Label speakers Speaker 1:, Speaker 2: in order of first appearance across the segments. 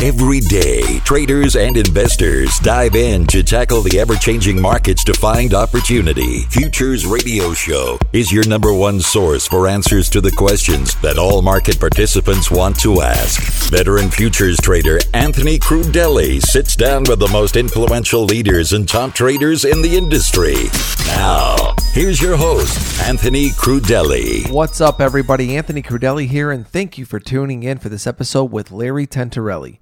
Speaker 1: Every day, traders and investors dive in to tackle the ever changing markets to find opportunity. Futures Radio Show is your number one source for answers to the questions that all market participants want to ask. Veteran futures trader Anthony Crudele sits down with the most influential leaders and top traders in the industry. Now, here's your host, Anthony Crudele.
Speaker 2: What's up, everybody? Anthony Crudele here, and thank you for tuning in for this episode with Larry Tentarelli.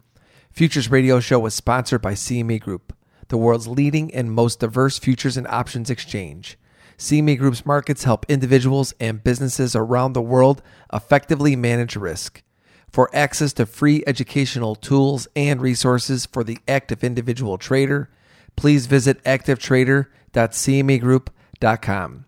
Speaker 2: Futures Radio Show was sponsored by CME Group, the world's leading and most diverse futures and options exchange. CME Group's markets help individuals and businesses around the world effectively manage risk. For access to free educational tools and resources for the active individual trader, please visit activetrader.cmegroup.com.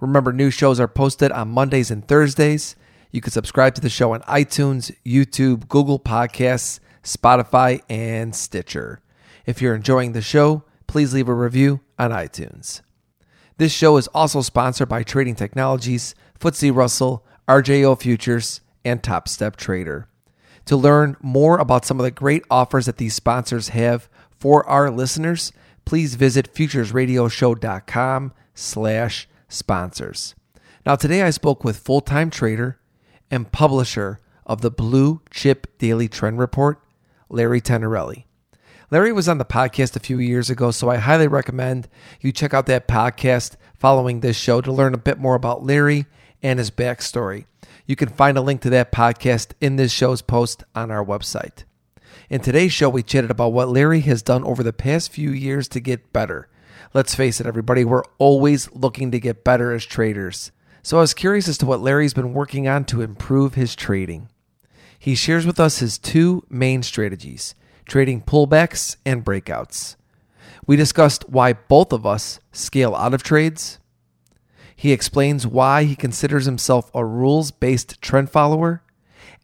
Speaker 2: Remember, new shows are posted on Mondays and Thursdays. You can subscribe to the show on iTunes, YouTube, Google Podcasts, Spotify, and Stitcher. If you're enjoying the show, please leave a review on iTunes. This show is also sponsored by Trading Technologies, FTSE Russell, RJO Futures, and Top Step Trader. To learn more about some of the great offers that these sponsors have for our listeners, please visit futuresradioshow.com slash sponsors. Now, today I spoke with full-time trader and publisher of the Blue Chip Daily Trend Report, Larry Tentarelli. Larry was on the podcast a few years ago, so I highly recommend you check out that podcast following this show to learn a bit more about Larry and his backstory. You can find a link to that podcast in this show's post on our website. In today's show, we chatted about what Larry has done over the past few years to get better. Let's face it, everybody, we're always looking to get better as traders. So I was curious as to what Larry's been working on to improve his trading. He shares with us his two main strategies trading pullbacks and breakouts. We discussed why both of us scale out of trades. He explains why he considers himself a rules based trend follower.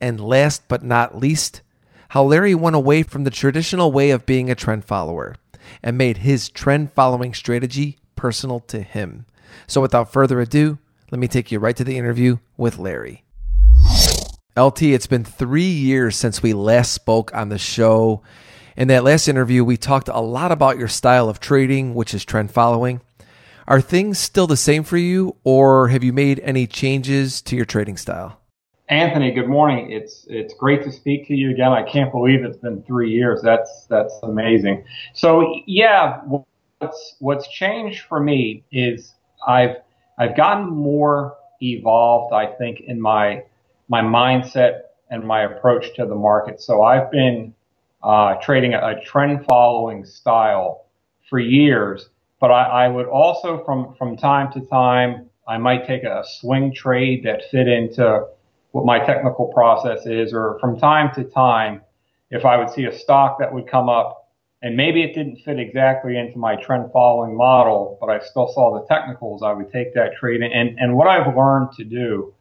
Speaker 2: And last but not least, how Larry went away from the traditional way of being a trend follower and made his trend following strategy personal to him. So without further ado, let me take you right to the interview with Larry. LT, it's been three years since we last spoke on the show. In that last interview, we talked a lot about your style of trading, which is trend following. Are things still the same for you, or have you made any changes to your trading style?
Speaker 3: Anthony, good morning. It's it's great to speak to you again. I can't believe it's been three years. That's that's amazing. So yeah, what's what's changed for me is I've I've gotten more evolved. I think in my my mindset and my approach to the market. So I've been uh, trading a, trend following style for years, but I, I would also from from time to time I might take a swing trade that fit into what my technical process is, or from time to time, if I would see a stock that would come up and maybe it didn't fit exactly into my trend following model, but I still saw the technicals, I would take that trade. And, and what I've learned to do,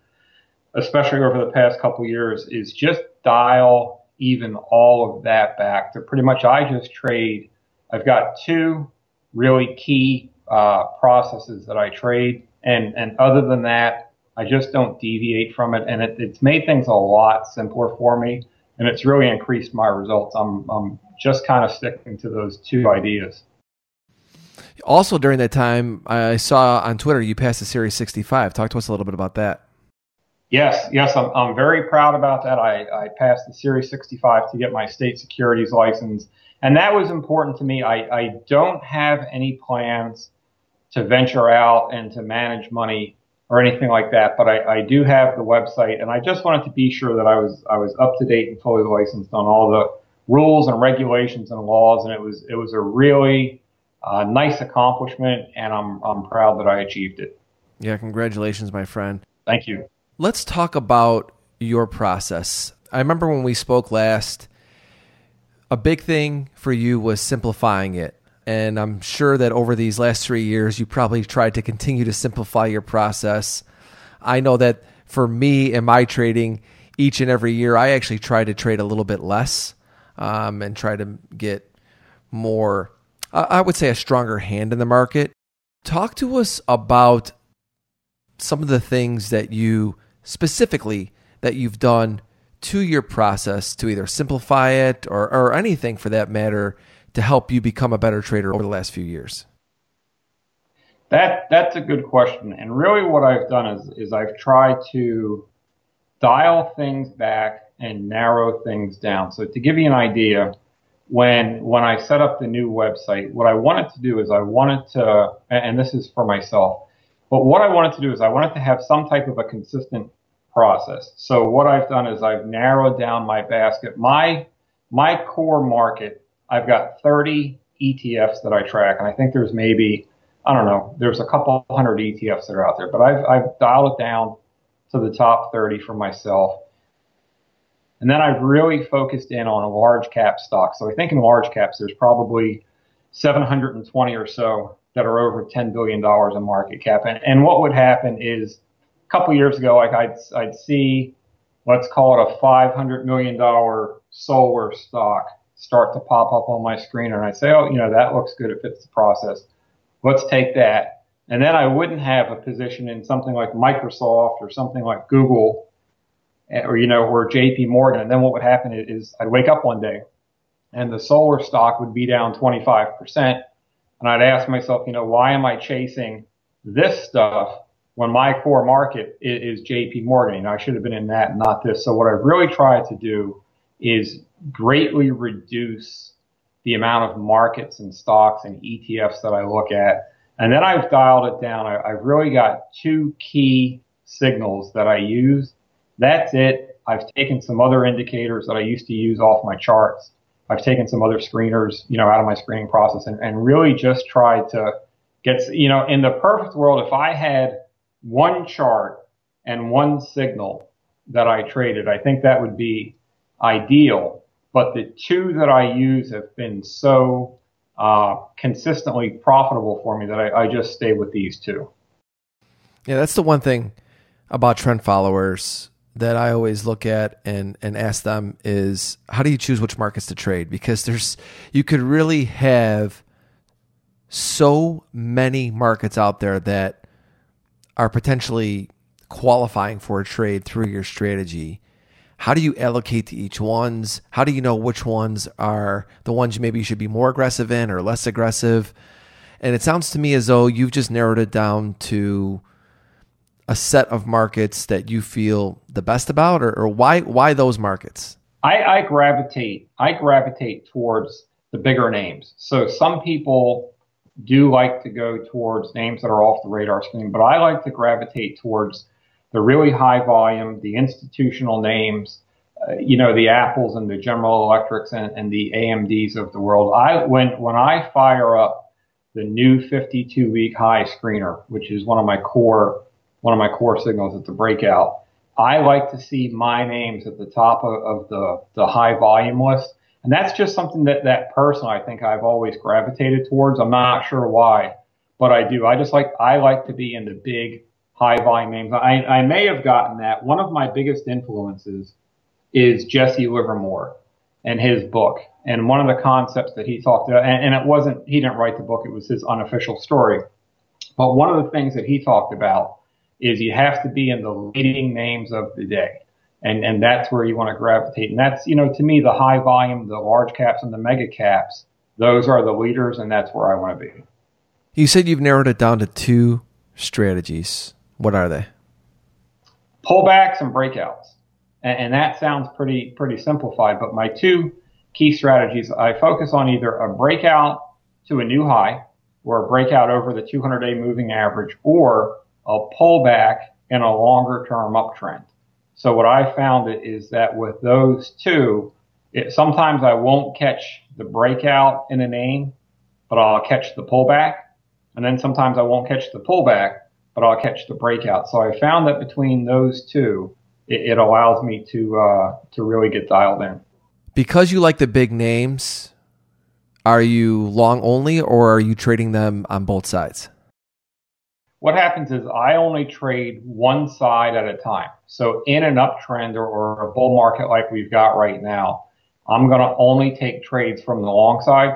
Speaker 3: especially over the past couple years, is just dial even all of that back to pretty much I just trade. I've got two really key uh, processes that I trade. And, and other than that, I just don't deviate from it, and it, it's made things a lot simpler for me, and it's really increased my results. I'm, I'm just kind of sticking to those two ideas.
Speaker 2: Also, during that time, I saw on Twitter you passed the Series 65. Talk to us a little bit about that.
Speaker 3: Yes, yes, I'm, I'm very proud about that. I, I passed the Series 65 to get my state securities license, and that was important to me. I, I don't have any plans to venture out and to manage money or anything like that, but I, I, do have the website, and I just wanted to be sure that I was I was up to date and fully licensed on all the rules and regulations and laws, and it was it was a really uh, nice accomplishment, and I'm I'm proud that I achieved it.
Speaker 2: Yeah, congratulations, my friend.
Speaker 3: Thank you.
Speaker 2: Let's talk about your process. I remember when we spoke last, a big thing for you was simplifying it. And I'm sure that over these last three years, you probably tried to continue to simplify your process. I know that for me and my trading, each and every year, I actually try to trade a little bit less um, and try to get more, I would say, a stronger hand in the market. Talk to us about some of the things that you specifically that you've done to your process to either simplify it or, or anything for that matter to help you become a better trader over the last few years?
Speaker 3: That that's a good question. And really what I've done is is I've tried to dial things back and narrow things down. So to give you an idea, when when I set up the new website, what I wanted to do is I wanted to and this is for myself, but what I wanted to do is I wanted to have some type of a consistent process. So what I've done is I've narrowed down my basket. My my core market, I've got 30 ETFs that I track, and I think there's maybe I don't know, there's a couple hundred ETFs that are out there, but I've, I've dialed it down to the top 30 for myself. And then I've really focused in on large cap stock. So I think in large caps, there's probably 720 or so that are over $10 billion in market cap. And, and what would happen is a couple years ago, like I'd, I'd see, let's call it a $500 million solar stock start to pop up on my screen. And I'd say, oh, you know, that looks good. It fits the process let's take that. And then I wouldn't have a position in something like Microsoft or something like Google eh, or, you know, or JP Morgan. And then what would happen is I'd wake up one day and the solar stock would be down 25%. And I'd ask myself, you know, why am I chasing this stuff when my core market is, is JP Morgan? You know, I should have been in that, not this. So what I've really tried to do is greatly reduce the amount of markets and stocks and ETFs that I look at. And then I've dialed it down. I, have really got two key signals that I use. That's it. I've taken some other indicators that I used to use off my charts. I've taken some other screeners, you know, out of my screening process and, and really just tried to get, you know, in the perfect world, if I had one chart and one signal that I traded, I think that would be ideal but the two that I use have been so uh, consistently profitable for me that I, I just stay with these two.
Speaker 2: Yeah, that's the one thing about trend followers that I always look at and and ask them is how do you choose which markets to trade? Because there's you could really have so many markets out there that are potentially qualifying for a trade through your strategy how do you allocate to each ones? How do you know which ones are the ones you maybe should be more aggressive in or less aggressive? And it sounds to me as though you've just narrowed it down to a set of markets that you feel the best about, or, or why why those markets?
Speaker 3: I, I gravitate I gravitate towards the bigger names. So some people do like to go towards names that are off the radar screen, but I like to gravitate towards the really high volume, the institutional names, uh, you know, the Apples and the General Electrics and, and the AMDs of the world. I when when I fire up the new 52 week high screener, which is one of my core one of my core signals at the breakout. I like to see my names at the top of, of the, the high volume list. And that's just something that, that person I think I've always gravitated towards. I'm not sure why, but I do. I just like, I like to be in the big high volume names. I, I may have gotten that. One of my biggest influences is Jesse Livermore and his book. And one of the concepts that he talked about, and, and it wasn't, he didn't write the book, it was his unofficial story. But one of the things that he talked about is you have to be in the leading names of the day. And, and that's where you want to gravitate. And that's, you know, to me, the high volume, the large caps and the mega caps, those are the leaders, and that's where I want to be.
Speaker 2: You said you've narrowed it down to two strategies. What are they?
Speaker 3: Pullbacks and breakouts. And, and that sounds pretty, pretty simplified, but my two key strategies, I focus on either a breakout to a new high or a breakout over the 200 day moving average or a pullback and a longer term uptrend. So what I found is that with those two, it, sometimes I won't catch the breakout in a name, but I'll catch the pullback. And then sometimes I won't catch the pullback, but I'll catch the breakout. So I found that between those two, it, it allows me to uh, to really get dialed in.
Speaker 2: Because you like the big names, are you long only, or are you trading them on both sides?
Speaker 3: What happens is I only trade one side at a time. So in an uptrend or, or a bull market like we've got right now, I'm going to only take trades from the long side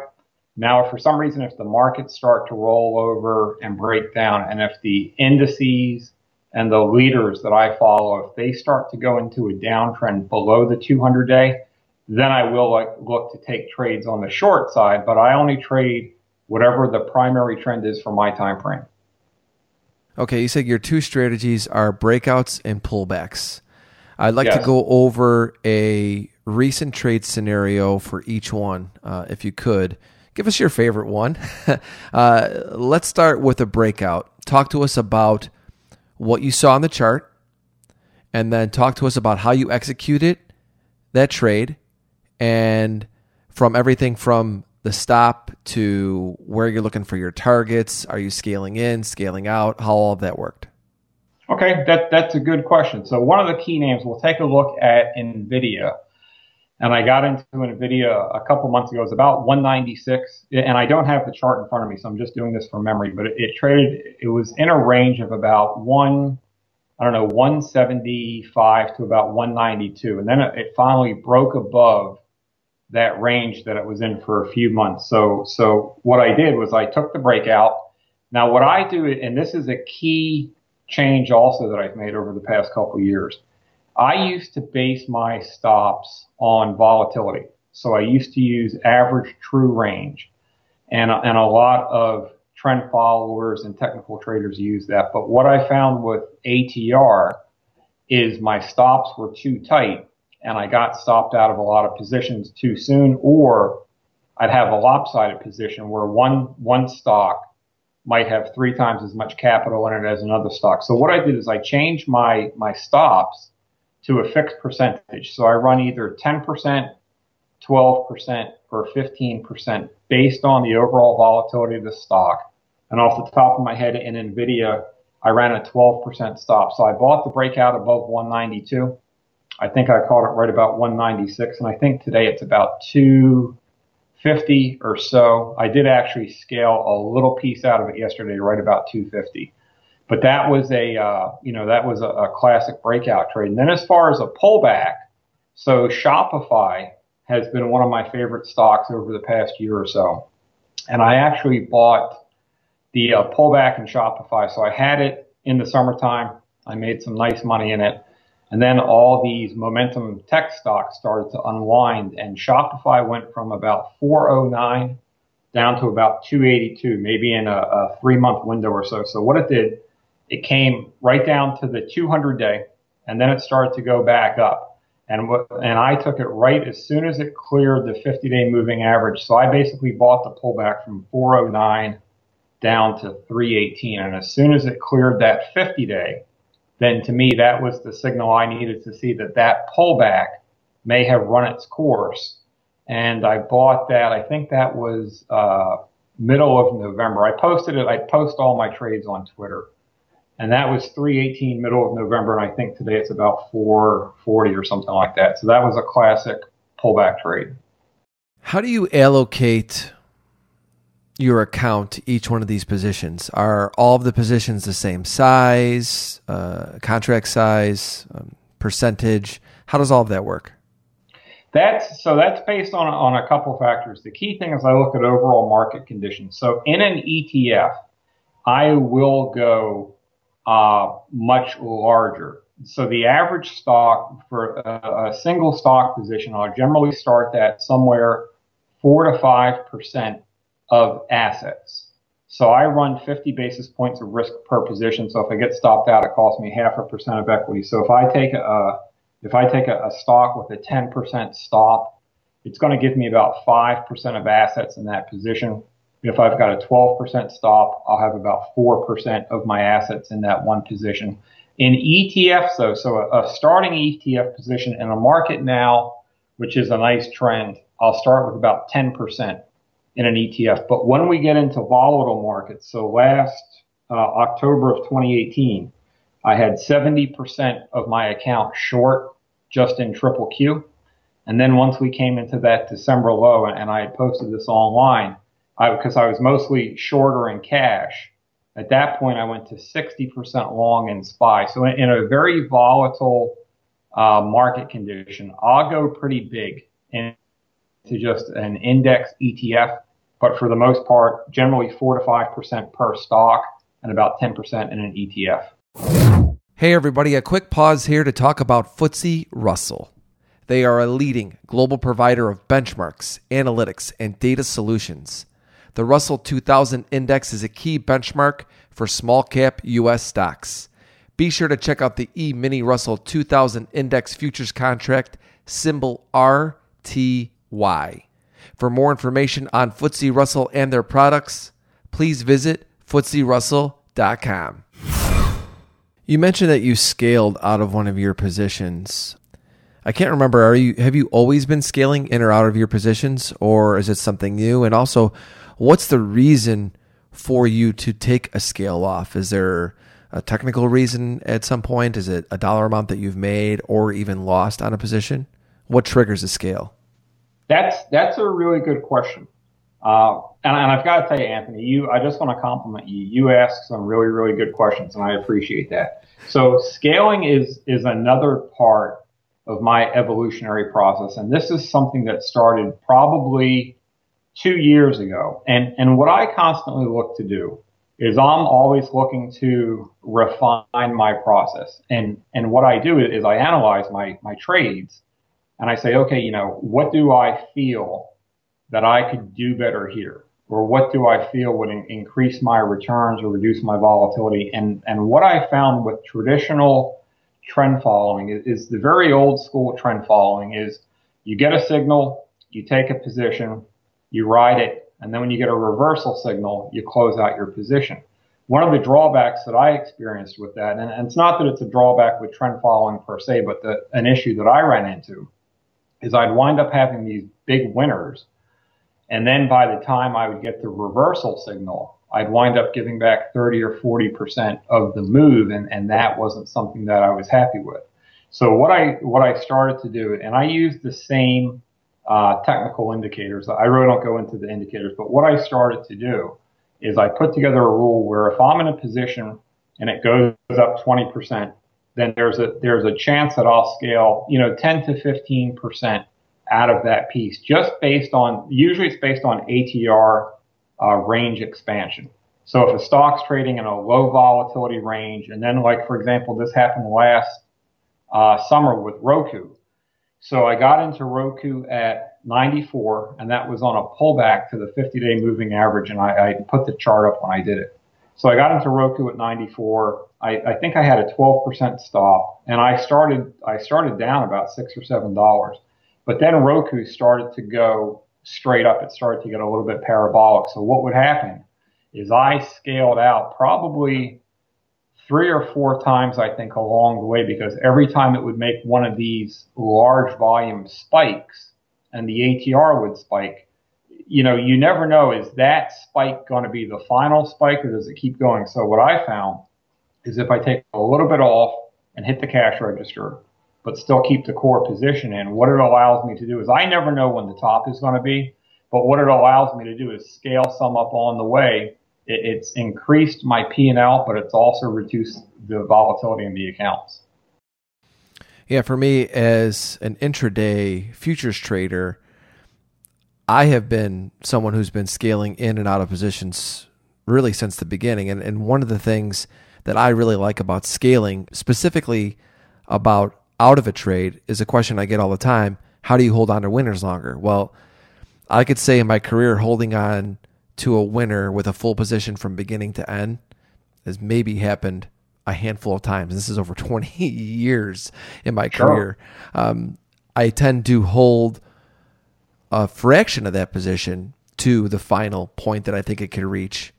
Speaker 3: now, if for some reason, if the markets start to roll over and break down, and if the indices and the leaders that I follow, if they start to go into a downtrend below the 200 day, then I will like, look to take trades on the short side, but I only trade whatever the primary trend is for my time frame.
Speaker 2: Okay, you said your two strategies are breakouts and pullbacks. I'd like
Speaker 3: Yes.
Speaker 2: to go over a recent trade scenario for each one, uh, if you could. Give us your favorite one. uh, let's start with a breakout. Talk to us about what you saw on the chart, and then talk to us about how you executed that trade, and from everything from the stop to where you're looking for your targets. Are you scaling in, scaling out? How all of that worked?
Speaker 3: Okay, that, that's a good question. So one of the key names, we'll take a look at NVIDIA. And I got into NVIDIA a couple months ago. It was about 196. And I don't have the chart in front of me, so I'm just doing this from memory. But it, it traded, it was in a range of about one, I don't know, 175 to about 192. And then it, it finally broke above that range that it was in for a few months. So, so what I did was I took the breakout. Now what I do, and this is a key change also that I've made over the past couple years. I used to base my stops on volatility. So I used to use average true range and, and a lot of trend followers and technical traders use that. But what I found with ATR is my stops were too tight and I got stopped out of a lot of positions too soon or I'd have a lopsided position where one, one stock might have three times as much capital in it as another stock. So what I did is I changed my, my stops to a fixed percentage. So I run either 10%, 12%, or 15% based on the overall volatility of the stock. And off the top of my head in NVIDIA, I ran a 12% stop. So I bought the breakout above 192. I think I caught it right about 196. And I think today it's about 250 or so. I did actually scale a little piece out of it yesterday, right about 250. But that was a, uh, you know, that was a, a classic breakout trade. And then as far as a pullback, so Shopify has been one of my favorite stocks over the past year or so. And I actually bought the uh, pullback in Shopify. So I had it in the summertime. I made some nice money in it. And then all these momentum tech stocks started to unwind and Shopify went from about 409 down to about 282, maybe in a, a three month window or so. So what it did, it came right down to the 200 day and then it started to go back up. And what, and I took it right as soon as it cleared the 50 day moving average. So I basically bought the pullback from 409 down to 318. And as soon as it cleared that 50 day, then to me, that was the signal I needed to see that that pullback may have run its course. And I bought that. I think that was, uh, middle of November. I posted it. I post all my trades on Twitter and that was 318 middle of November. And I think today it's about 440 or something like that. So that was a classic pullback trade.
Speaker 2: How do you allocate your account each one of these positions? Are all of the positions the same size, uh, contract size, um, percentage? How does all of that work?
Speaker 3: That's so that's based on on a couple factors. The key thing is I look at overall market conditions. So in an ETF, I will go uh, much larger. So the average stock for a, a single stock position, I'll generally start that somewhere four to five percent of assets. So I run 50 basis points of risk per position. So if I get stopped out, it costs me half a percent of equity. So if I take a, if I take a, a stock with a 10% stop, it's going to give me about 5% of assets in that position. If I've got a 12% stop, I'll have about 4% of my assets in that one position. In ETFs though, so a, a starting ETF position in a market now, which is a nice trend, I'll start with about 10% in an ETF. But when we get into volatile markets, so last uh, October of 2018, I had 70% of my account short just in triple Q. And then once we came into that December low, and I had posted this online, because I, I was mostly shorter in cash. At that point, I went to 60% long in SPY. So in, in a very volatile uh, market condition, I'll go pretty big into just an index ETF but for the most part, generally four to five percent per stock and about ten percent in an ETF.
Speaker 2: Hey, everybody, a quick pause here to talk about FTSE Russell. They are a leading global provider of benchmarks, analytics, and data solutions. The Russell 2000 Index is a key benchmark for small cap U.S. stocks. Be sure to check out the E Mini Russell 2000 Index Futures Contract, symbol RTY. For more information on FTSE Russell and their products, please visit FTSERussell.com. You mentioned that you scaled out of one of your positions. I can't remember. Are you have you always been scaling in or out of your positions, or is it something new? And also, what's the reason for you to take a scale off? Is there a technical reason at some point? Is it a dollar amount that you've made or even lost on a position? What triggers a scale?
Speaker 3: That's that's a really good question. Uh, and, and, I've got to tell you, Anthony, you, I just want to compliment you. You ask some really, really good questions, and I appreciate that. So scaling is is another part of my evolutionary process, and this is something that started probably two years ago. And and what I constantly look to do is I'm always looking to refine my process. And and what I do is I analyze my my trades, and I say, okay, you know, what do I feel that I could do better here? Or what do I feel would in- increase my returns or reduce my volatility? And, and what I found with traditional trend following is, is the very old school trend following is you get a signal, you take a position, you ride it, and then when you get a reversal signal, you close out your position. One of the drawbacks that I experienced with that, and, and it's not that it's a drawback with trend following per se, but the, an issue that I ran into is I'd wind up having these big winners and then by the time I would get the reversal signal, I'd wind up giving back 30 or 40% of the move. And, and that wasn't something that I was happy with. So what I, what I started to do, and I used the same, uh, technical indicators. I really don't go into the indicators, but what I started to do is I put together a rule where if I'm in a position and it goes up 20%, then there's a, there's a chance that I'll scale, you know, 10 to 15% out of that piece just based on, usually it's based on ATR uh, range expansion. So if a stock's trading in a low volatility range, and then like, for example, this happened last uh, summer with Roku. So I got into Roku at 94, and that was on a pullback to the 50 day moving average, and I, I put the chart up when I did it. So I got into Roku at 94. I, I think I had a 12% stop, and I started I started down about six or seven dollars. But then Roku started to go straight up. It started to get a little bit parabolic. So what would happen is I scaled out probably three or four times, I think, along the way, because every time it would make one of these large volume spikes and the ATR would spike, you know, you never know, is that spike going to be the final spike or does it keep going? So what I found is if I take a little bit off and hit the cash register, but still keep the core position in. What it allows me to do is I never know when the top is going to be, but what it allows me to do is scale some up on the way. It, it's increased my P&L, but it's also reduced the volatility in the accounts.
Speaker 2: Yeah, for me as an intraday futures trader, I have been someone who's been scaling in and out of positions really since the beginning. And, and one of the things that I really like about scaling, specifically about out of a trade is a question I get all the time. How do you hold on to winners longer? Well, I could say in my career, holding on to a winner with a full position from beginning to end has maybe happened a handful of times. This is over 20 years in my sure. career. Um, I tend to hold a fraction of that position to the final point that I think it could reach.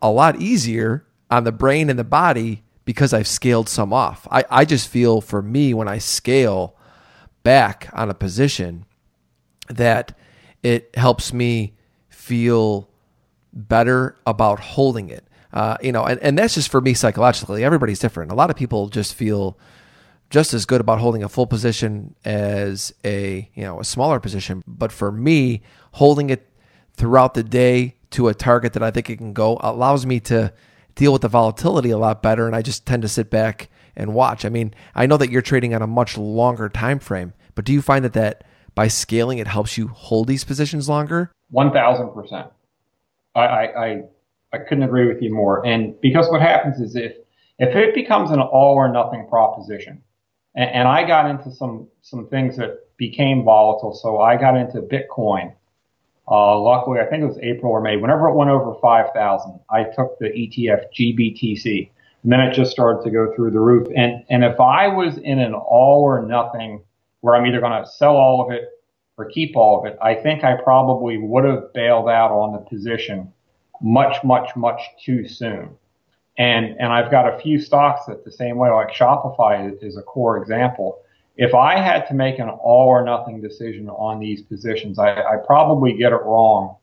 Speaker 2: A lot easier on the brain and the body because I've scaled some off. I, I just feel for me when I scale back on a position that it helps me feel better about holding it. Uh, you know, and, and that's just for me psychologically. Everybody's different. A lot of people just feel just as good about holding a full position as a you know a smaller position. But for me, holding it throughout the day to a target that I think it can go allows me to deal with the volatility a lot better and I just tend to sit back and watch. I mean, I know that you're trading on a much longer time frame, but do you find that that by scaling it helps you hold these positions longer?
Speaker 3: 1000%. I, I, I, I couldn't agree with you more. And because what happens is if, if it becomes an all or nothing proposition, and, and I got into some some things that became volatile, so I got into Bitcoin. Uh, luckily, I think it was April or May. Whenever it went over 5,000, I took the ETF GBTC. And then it just started to go through the roof. And, and if I was in an all or nothing where I'm either going to sell all of it or keep all of it, I think I probably would have bailed out on the position much, much, much too soon. And, and I've got a few stocks that the same way, like Shopify is a core example. If I had to make an all or nothing decision on these positions, I, I probably get it wrong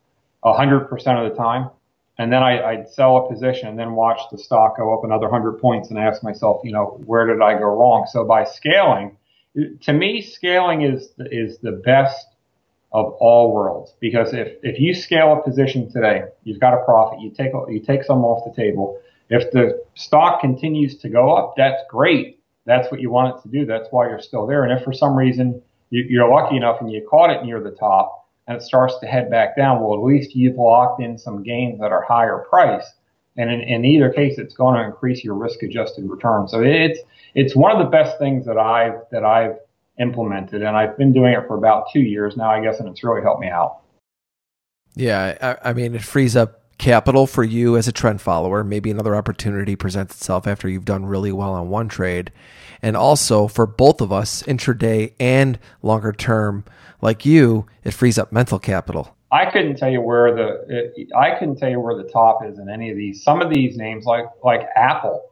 Speaker 3: 100% of the time. And then I, I'd sell a position and then watch the stock go up another 100 points and ask myself, you know, where did I go wrong? So by scaling, to me, scaling is, is the best of all worlds because if, if you scale a position today, you've got a profit, you take, you take some off the table. If the stock continues to go up, that's great. That's what you want it to do. That's why you're still there. And if for some reason you, you're lucky enough and you caught it near the top and it starts to head back down, well, at least you've locked in some gains that are higher price. And in, in either case, it's going to increase your risk adjusted return. So it's, it's one of the best things that I've, that I've implemented. And I've been doing it for about two years now, I guess, and it's really helped me out.
Speaker 2: Yeah. I, I mean, it frees up capital for you as a trend follower. Maybe another opportunity presents itself after you've done really well on one trade. And also for both of us, intraday and longer term, like you, it frees up mental capital.
Speaker 3: I couldn't tell you where the I couldn't tell you where the top is in any of these. Some of these names, like like Apple,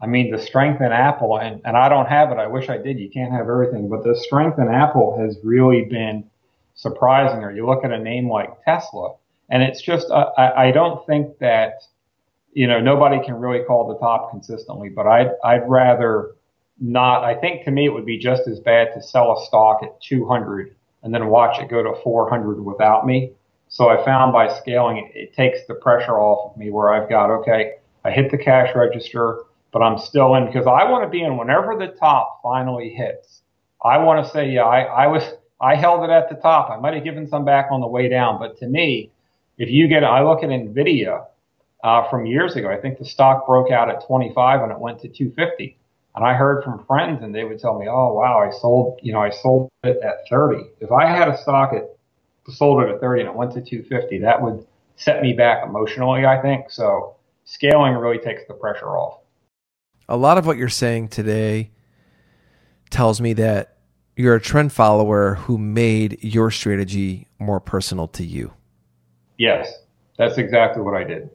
Speaker 3: I mean, the strength in Apple, and, and I don't have it. I wish I did. You can't have everything, but the strength in Apple has really been surprising. Or you look at a name like Tesla, and it's just, I, I don't think that, you know, nobody can really call the top consistently, but I'd, I'd rather not. I think to me, it would be just as bad to sell a stock at 200 and then watch it go to 400 without me. So I found by scaling it, it takes the pressure off of me where I've got, okay, I hit the cash register but I'm still in because I want to be in whenever the top finally hits. I want to say, yeah, I, I was, I held it at the top. I might have given some back on the way down, but to me, if you get, I look at Nvidia uh, from years ago. I think the stock broke out at 25 and it went to 250. And I heard from friends, and they would tell me, "Oh, wow, I sold, you know, I sold it at 30. If I had a stock at sold it at 30 and it went to 250, that would set me back emotionally. I think so. Scaling really takes the pressure off
Speaker 2: a lot of what you're saying today tells me that you're a trend follower who made your strategy more personal to you.
Speaker 3: Yes, that's exactly what I did.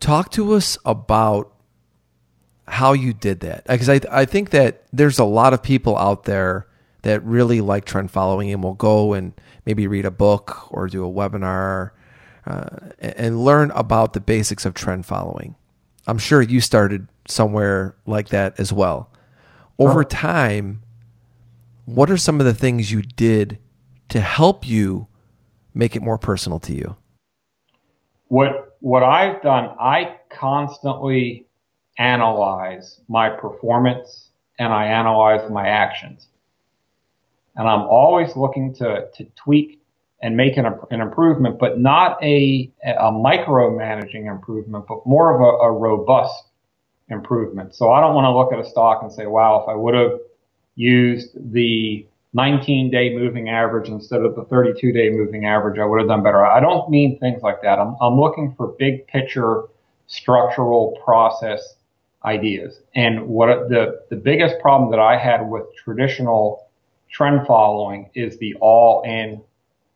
Speaker 2: Talk to us about how you did that. Because I, I think that there's a lot of people out there that really like trend following and will go and maybe read a book or do a webinar uh, and learn about the basics of trend following. I'm sure you started somewhere like that as well. Over time, what are some of the things you did to help you make it more personal to you?
Speaker 3: What what I've done, I constantly analyze my performance and I analyze my actions. And I'm always looking to, to tweak and make an, an improvement, but not a, a micromanaging improvement, but more of a, a robust improvement. So I don't want to look at a stock and say, wow, if I would have used the 19 day moving average instead of the 32 day moving average, I would have done better. I don't mean things like that. I'm, I'm looking for big picture structural process ideas. And what the, the biggest problem that I had with traditional trend following is the all in,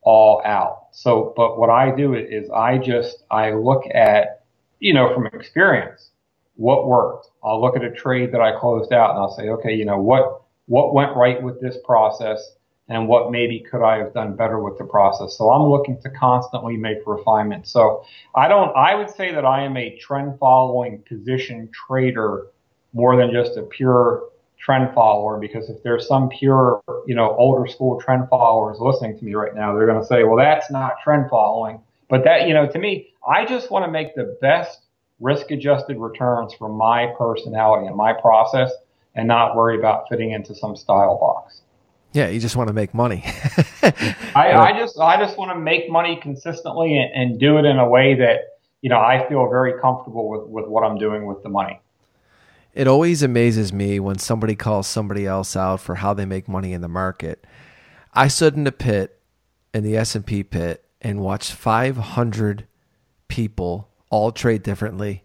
Speaker 3: all out. So, but what I do is I just, I look at, you know, from experience, what worked. I'll look at a trade that I closed out and I'll say, okay, you know, what, what went right with this process and what maybe could I have done better with the process. So I'm looking to constantly make refinements. So I don't, I would say that I am a trend following position trader more than just a pure trend follower because if there's some pure, you know, older school trend followers listening to me right now, they're going to say, well, that's not trend following. But that, you know, to me, I just want to make the best risk adjusted returns for my personality and my process and not worry about fitting into some style box.
Speaker 2: Yeah, you just want to make money.
Speaker 3: I, I, just I just want to make money consistently and, and, do it in a way that you know I feel very comfortable with with what I'm doing with the money.
Speaker 2: It always amazes me when somebody calls somebody else out for how they make money in the market. I stood in the pit, in the S&P pit, and watched 500 people all trade differently.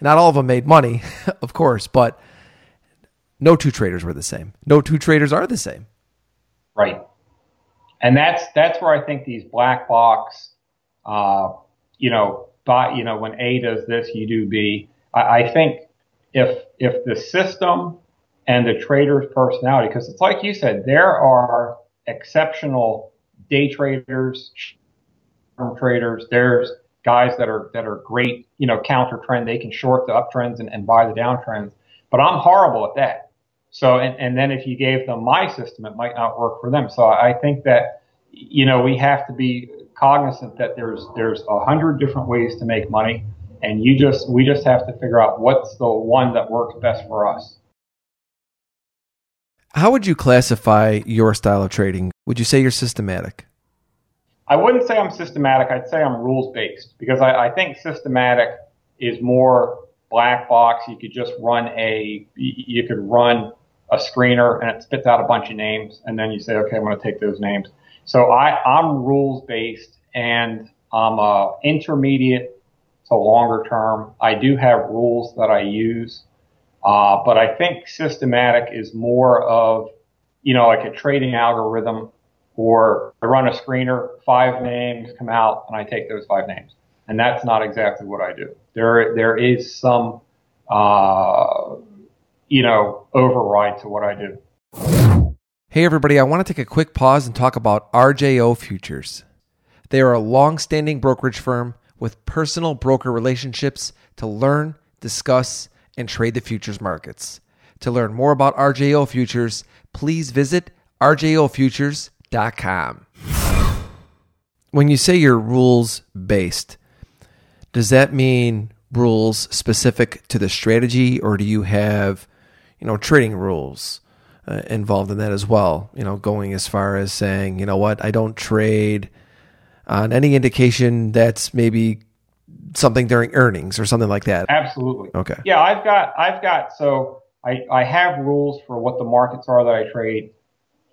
Speaker 2: Not all of them made money, of course, but no two traders were the same. No two traders are the same.
Speaker 3: Right. And that's that's where I think these black box, uh, you know, but you know, when A does this, you do B. I, I think if if the system and the trader's personality, because it's like you said, there are exceptional day traders, traders. There's guys that are that are great, you know, counter trend. They can short the uptrends and, and buy the downtrends. But I'm horrible at that. So and, and then if you gave them my system, it might not work for them. So I think that you know we have to be cognizant that there's there's a hundred different ways to make money and you just we just have to figure out what's the one that works best for us.
Speaker 2: How would you classify your style of trading? Would you say you're systematic?
Speaker 3: I wouldn't say I'm systematic. I'd say I'm rules based because I, I think systematic is more black box. You could just run a you could run a screener and it spits out a bunch of names and then you say, okay, I'm going to take those names. So I, I'm rules based and I'm a intermediate to longer term. I do have rules that I use, uh, but I think systematic is more of, you know, like a trading algorithm or I run a screener, five names come out and I take those five names. And that's not exactly what I do. There, there is some, uh, you know, override to what I do.
Speaker 2: Hey, everybody, I want to take a quick pause and talk about RJO Futures. They are a long standing brokerage firm with personal broker relationships to learn, discuss, and trade the futures markets. To learn more about RJO Futures, please visit rjofutures.com. When you say you're rules based, does that mean rules specific to the strategy or do you have, you know, trading rules uh, involved in that as well? You know, going as far as saying, you know what, I don't trade on any indication that's maybe something during earnings or something like that.
Speaker 3: Absolutely.
Speaker 2: Okay.
Speaker 3: Yeah, I've got I've got so I, I have rules for what the markets are that I trade.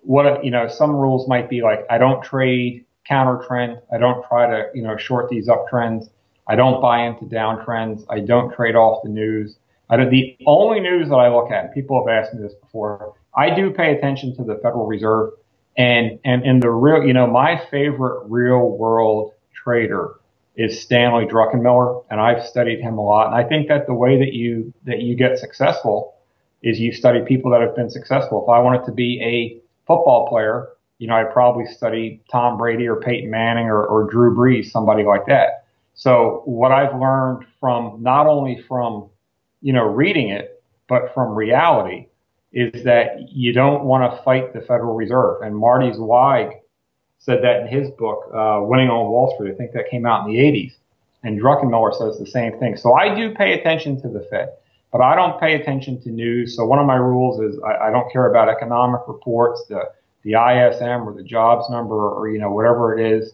Speaker 3: What you know, some rules might be like I don't trade counter trend. I don't try to you know short these uptrends. I don't buy into downtrends. I don't trade off the news. I do, the only news that I look at, people have asked me this before. I do pay attention to the Federal Reserve and, and, and the real, you know, my favorite real world trader is Stanley Druckenmiller, and I've studied him a lot. And I think that the way that you that you get successful is you study people that have been successful. If I wanted to be a football player, you know, I'd probably study Tom Brady or Peyton Manning or, or Drew Brees, somebody like that. So what I've learned from not only from you know reading it, but from reality is that you don't want to fight the Federal Reserve. And Marty Zweig said that in his book, uh, Winning on Wall Street. I think that came out in the 80s. And Druckenmiller says the same thing. So I do pay attention to the Fed, but I don't pay attention to news. So one of my rules is I, I don't care about economic reports, the, the ISM or the jobs number or, you know, whatever it is.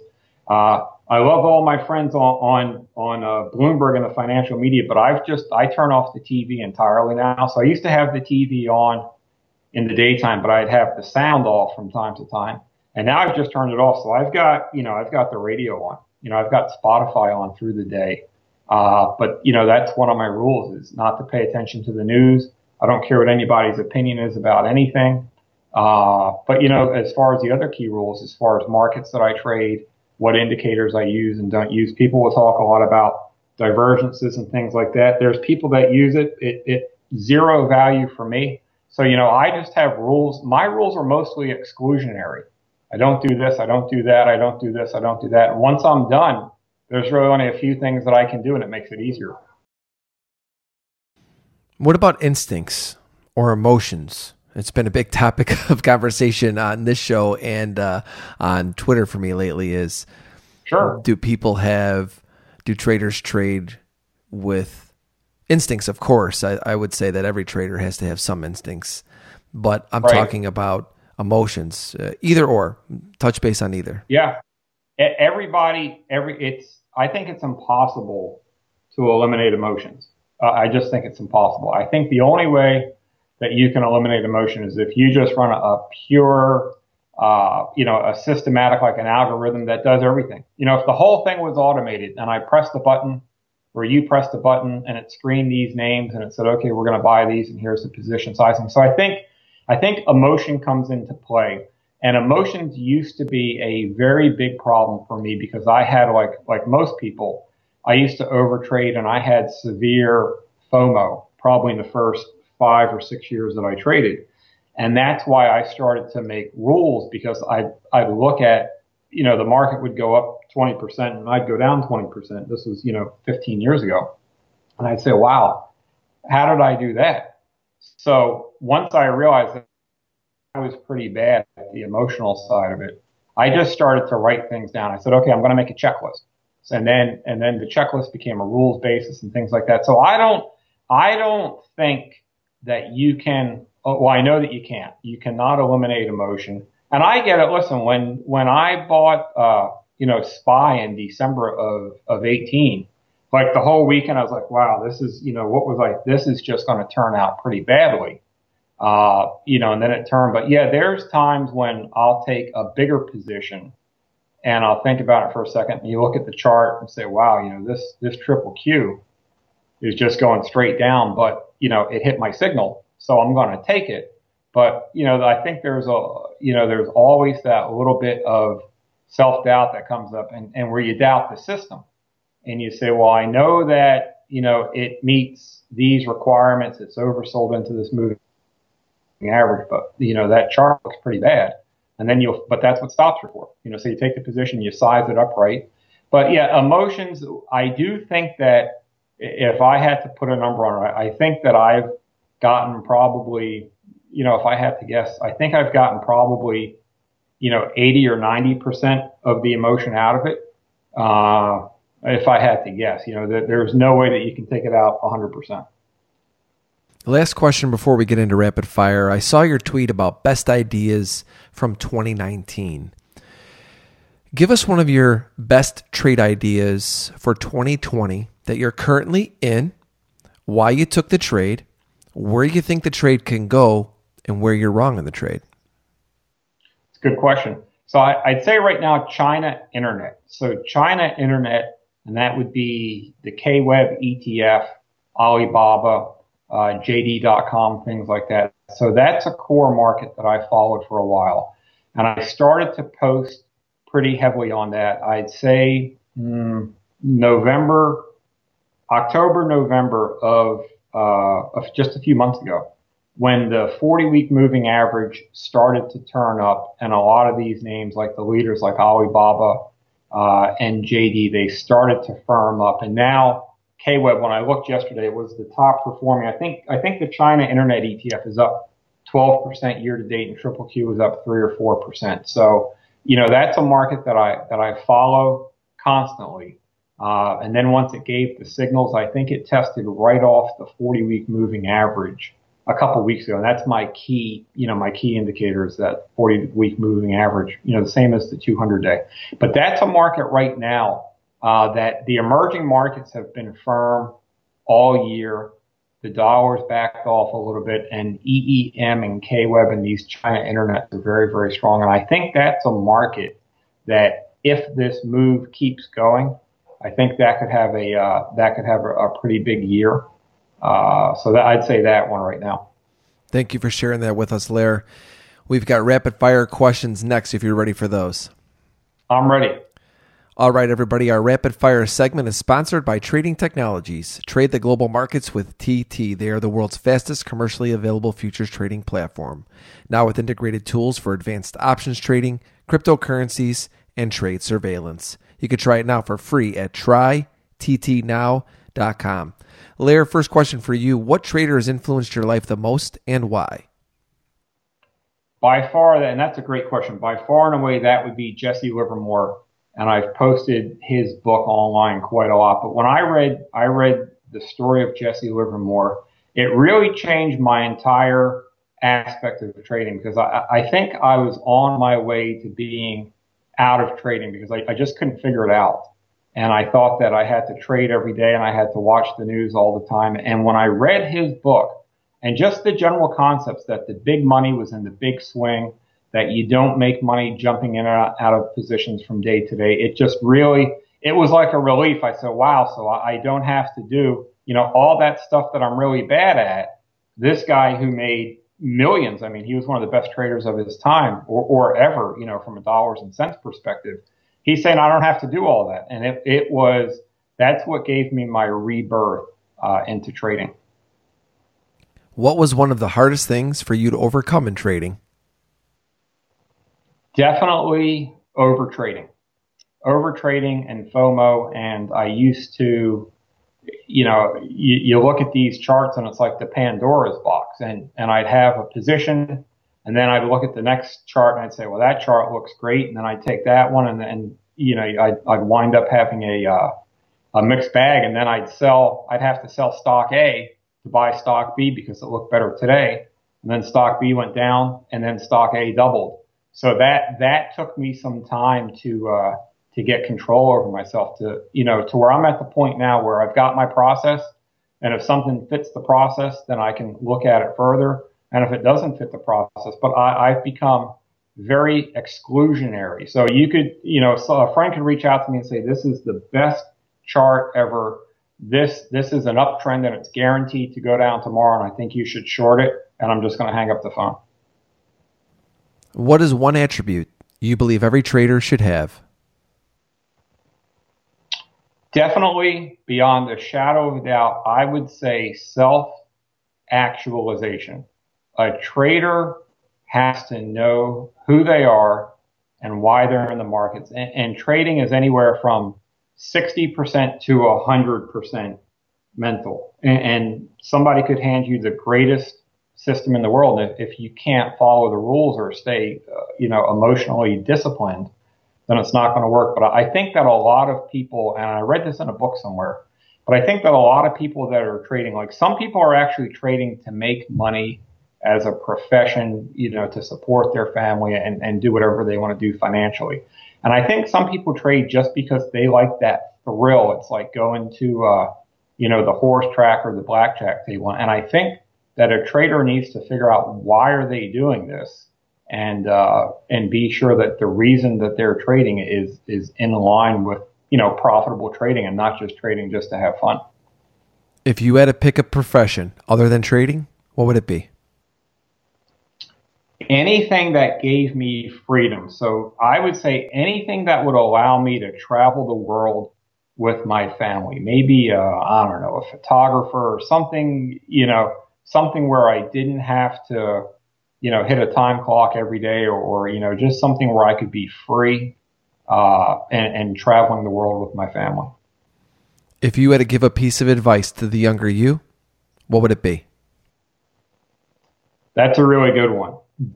Speaker 3: Uh, I love all my friends on on, on uh, Bloomberg and the financial media, but I've just I turn off the TV entirely now. So I used to have the TV on in the daytime, but I'd have the sound off from time to time, and now I've just turned it off. So I've got you know I've got the radio on, you know I've got Spotify on through the day. Uh, but you know that's one of my rules is not to pay attention to the news. I don't care what anybody's opinion is about anything. Uh, but you know, as far as the other key rules, as far as markets that I trade, what indicators I use and don't use. People will talk a lot about divergences and things like that. There's people that use it. It, it zero value for me. So, you know, I just have rules. My rules are mostly exclusionary. I don't do this. I don't do that. I don't do this. I don't do that. And once I'm done, there's really only a few things that I can do and it makes it easier.
Speaker 2: What about instincts or emotions? It's been a big topic of conversation on this show and uh, on Twitter for me lately. Is
Speaker 3: sure
Speaker 2: do people have do traders trade with instincts? Of course, I, I would say that every trader has to have some instincts, but I'm right. talking about emotions, uh, either or. Touch base on either.
Speaker 3: Yeah, everybody, every it's. I think it's impossible to eliminate emotions. Uh, I just think it's impossible. I think the only way that you can eliminate emotion is if you just run a, a pure, uh, you know, a systematic like an algorithm that does everything. You know, if the whole thing was automated and I pressed the button or you pressed the button and it screened these names and it said, okay, we're going to buy these and here's the position sizing. So I think, I think emotion comes into play. And emotions used to be a very big problem for me because I had like, like most people, I used to overtrade and I had severe FOMO probably in the first five or six years that I traded. And that's why I started to make rules because I, I'd look at, you know, the market would go up 20% and I'd go down 20%. This was, you know, 15 years ago. And I'd say, wow, how did I do that? So once I realized that I was pretty bad at the emotional side of it, I just started to write things down. I said, okay, I'm going to make a checklist. And then, and then the checklist became a rules basis and things like that. So I don't, I don't think that you can, well, I know that you can't. You cannot eliminate emotion. And I get it. Listen, when, when I bought, uh, you know, SPY in December of, of 18, like the whole weekend, I was like, wow, this is, you know, what was like, this is just going to turn out pretty badly. Uh, you know, and then it turned, but yeah, there's times when I'll take a bigger position and I'll think about it for a second. And you look at the chart and say, wow, you know, this, this triple Q is just going straight down, but you know, it hit my signal. So I'm going to take it. But, you know, I think there's a, you know, there's always that little bit of self doubt that comes up and, and where you doubt the system and you say, well, I know that, you know, it meets these requirements. It's oversold into this moving average, but you know, that chart looks pretty bad. And then you'll, but that's what stops are for, you know, so you take the position, you size it up right. But yeah, emotions, I do think that if I had to put a number on it, I think that I've gotten probably, you know, if I had to guess, I think I've gotten probably you know, 80 or 90% of the emotion out of it. Uh, if I had to guess, you know, that there's no way that you can take it out 100%.
Speaker 2: Last question before we get into rapid fire. I saw your tweet about best ideas from 2019. Give us one of your best trade ideas for 2020 that you're currently in, why you took the trade, where you think the trade can go, and where you're wrong in the trade.
Speaker 3: It's a good question. So I, would say right now, China Internet. So China Internet, and that would be the KWEB ETF, Alibaba, uh, JD.com, things like that. So that's a core market that I followed for a while. And I started to post pretty heavily on that. I'd say mm, November, October, November of, uh, of just a few months ago when the 40 week moving average started to turn up and a lot of these names like the leaders like Alibaba uh, and JD, they started to firm up. And now KWEB, when I looked yesterday, it was the top performing. I think, I think the China Internet ETF is up 12% year to date and Triple Q is up three or 4%. So, you know, that's a market that I, that I follow constantly. Uh, and then once it gave the signals, I think it tested right off the 40 week moving average a couple weeks ago, and that's my key, you know, my key indicator is that 40 week moving average, you know, the same as the 200 day. But that's a market right now uh, that the emerging markets have been firm all year. The dollar's backed off a little bit, and EEM and KWEB and these China internet are very, very strong. And I think that's a market that if this move keeps going, I think that could have a uh, that could have a, a pretty big year. Uh, so that, I'd say that one right now.
Speaker 2: Thank you for sharing that with us, Lair. We've got rapid fire questions next if you're ready for those.
Speaker 3: I'm ready.
Speaker 2: All right, everybody. Our rapid fire segment is sponsored by Trading Technologies. Trade the global markets with TT. They are the world's fastest commercially available futures trading platform. Now with integrated tools for advanced options trading, cryptocurrencies, and trade surveillance. You can try it now for free at tryttnow.com. Lair, first question for you. What trader has influenced your life the most and why?
Speaker 3: By far, and that's a great question. By far and away, that would be Jesse Livermore. And I've posted his book online quite a lot. But when I read, I read the story of Jesse Livermore, it really changed my entire aspect of trading because I, I think I was on my way to being out of trading because I, I just couldn't figure it out. and I thought that I had to trade every day and I had to watch the news all the time. And when I read his book and just the general concepts that the big money was in the big swing, that you don't make money jumping in and out of positions from day to day, it just really, it was like a relief. I said, wow, so I don't have to do, you know, all that stuff that I'm really bad at. This guy who made millions, I mean, he was one of the best traders of his time or, or ever, you know, from a dollars and cents perspective he's saying I don't have to do all that. And it, it was, that's what gave me my rebirth uh, into trading.
Speaker 2: What was one of the hardest things for you to overcome in trading?
Speaker 3: Definitely over trading, over trading and FOMO. And I used to, you know, you, you look at these charts and it's like the Pandora's box and, and I'd have a position and then I'd look at the next chart and I'd say, well, that chart looks great. And then I'd take that one and then, you know, I'd, I'd wind up having a, uh, a mixed bag and then I'd sell, I'd have to sell stock A to buy stock B because it looked better today. And then stock B went down and then stock A doubled. So that, that took me some time to, uh, to get control over myself to, you know, to where I'm at the point now where I've got my process. And if something fits the process, then I can look at it further and if it doesn't fit the process. But I, I've become very exclusionary. So you could, you know, so a friend could reach out to me and say, "This is the best chart ever. This this is an uptrend and it's guaranteed to go down tomorrow, and I think you should short it." And I'm just going to hang up the phone.
Speaker 2: What is one attribute you believe every trader should have?
Speaker 3: Definitely, beyond a shadow of a doubt, I would say self actualization a trader has to know who they are and why they're in the markets. And, and trading is anywhere from 60% to 100% mental. And, and, somebody could hand you the greatest system in the world. And if, if you can't follow the rules or stay, uh, you know, emotionally disciplined, then it's not going to work. But I think that a lot of people, and I read this in a book somewhere, but I think that a lot of people that are trading, like some people are actually trading to make money as a profession, you know, to support their family and, and do whatever they want to do financially. And I think some people trade just because they like that thrill. It's like going to, uh, you know, the horse track or the blackjack table. And I think that a trader needs to figure out why are they doing this and, uh, and be sure that the reason that they're trading is, is in line with, you know, profitable trading and not just trading just to have fun.
Speaker 2: If you had to pick a profession other than trading, what would it be?
Speaker 3: anything that gave me freedom. So I would say anything that would allow me to travel the world with my family. Maybe, uh, I don't know, a photographer or something, you know, something where I didn't have to, you know, hit a time clock every day or, or you know, just something where I could be free, uh, and, and traveling the world with my family.
Speaker 2: If you had to give a piece of advice to the younger you, what would it be?
Speaker 3: That's a really good one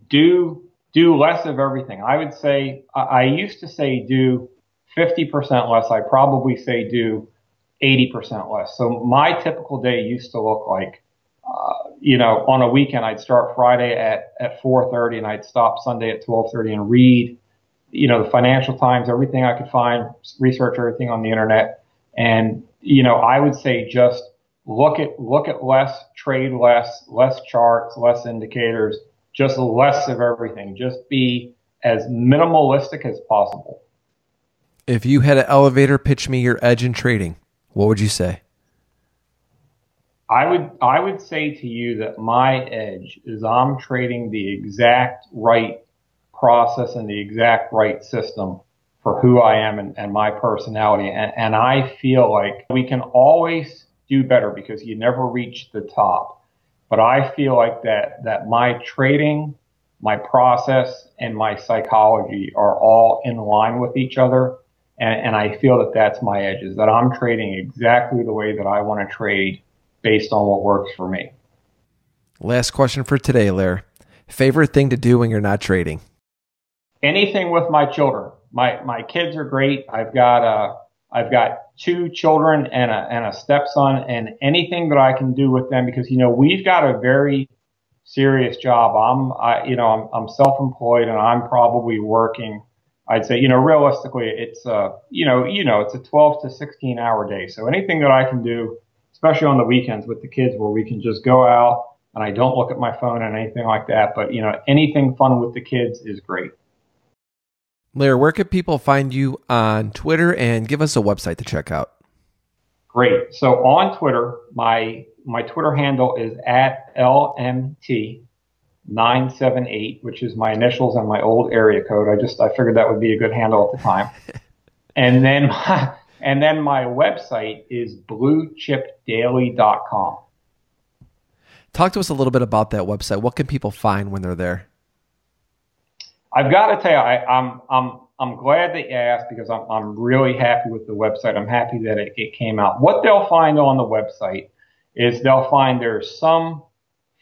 Speaker 3: do do less of everything. I would say I used to say do 50% less. I probably say do 80% less. So my typical day used to look like, uh, you know, on a weekend I'd start Friday at at 4:30 and I'd stop Sunday at 12:30 and read, you know, the Financial Times, everything I could find, research everything on the internet, and you know, I would say just look at look at less, trade less, less charts, less indicators just less of everything. Just be as minimalistic as possible.
Speaker 2: If you had an elevator pitch me your edge in trading, what would you say?
Speaker 3: I would I would say to you that my edge is I'm trading the exact right process and the exact right system for who I am and, and my personality. And, and I feel like we can always do better because you never reach the top. But I feel like that, that my trading, my process and my psychology are all in line with each other. And, and I feel that that's my edge is that I'm trading exactly the way that I want to trade based on what works for me.
Speaker 2: Last question for today, Lair. Favorite thing to do when you're not trading?
Speaker 3: Anything with my children. My my kids are great. I've got a I've got two children and a, and a stepson and anything that I can do with them because, you know, we've got a very serious job. I'm, I, you know, I'm, I'm self-employed and I'm probably working I'd say, you know, realistically, it's a you know, you know, it's a 12 to 16 hour day. So anything that I can do, especially on the weekends with the kids, where we can just go out and I don't look at my phone and anything like that. But you know, anything fun with the kids is great.
Speaker 2: Larry, where can people find you on Twitter and give us a website to check out?
Speaker 3: Great. So on Twitter, my my Twitter handle is at lmt 978, which is my initials and my old area code. I just I figured that would be a good handle at the time. and then my, and then my website is bluechipdaily.com.
Speaker 2: Talk to us a little bit about that website. What can people find when they're there?
Speaker 3: I've got to tell you, I, am I'm, I'm I'm glad that you asked because I'm I'm really happy with the website. I'm happy that it, it came out. What they'll find on the website is they'll find there's some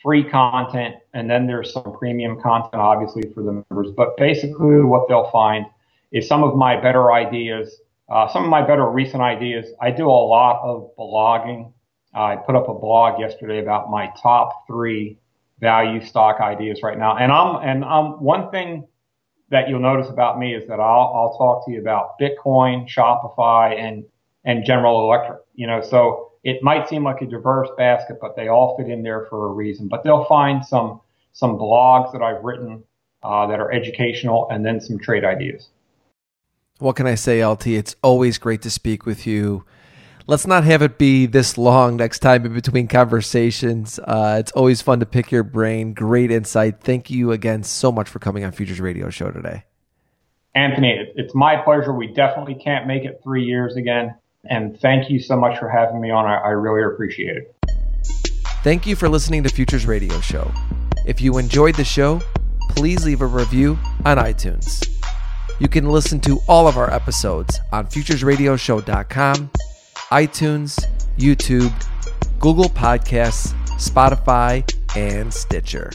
Speaker 3: free content, and then there's some premium content, obviously, for the members. But basically, what they'll find is some of my better ideas, uh, some of my better recent ideas. I do a lot of blogging. Uh, I put up a blog yesterday about my top three value stock ideas right now, and I'm and I'm one thing that you'll notice about me is that I'll I'll talk to you about Bitcoin, Shopify, and and General Electric. You know, so it might seem like a diverse basket, but they all fit in there for a reason. But they'll find some some blogs that I've written uh, that are educational, and then some trade ideas.
Speaker 2: What can I say, LT? It's always great to speak with you. Let's not have it be this long next time in between conversations. Uh, it's always fun to pick your brain. Great insight. Thank you again so much for coming on Futures Radio Show today.
Speaker 3: Anthony, it's my pleasure. We definitely can't make it three years again. And thank you so much for having me on. I, I really appreciate it.
Speaker 2: Thank you for listening to Futures Radio Show. If you enjoyed the show, please leave a review on iTunes. You can listen to all of our episodes on futuresradioshow.com, iTunes, YouTube, Google Podcasts, Spotify, and Stitcher.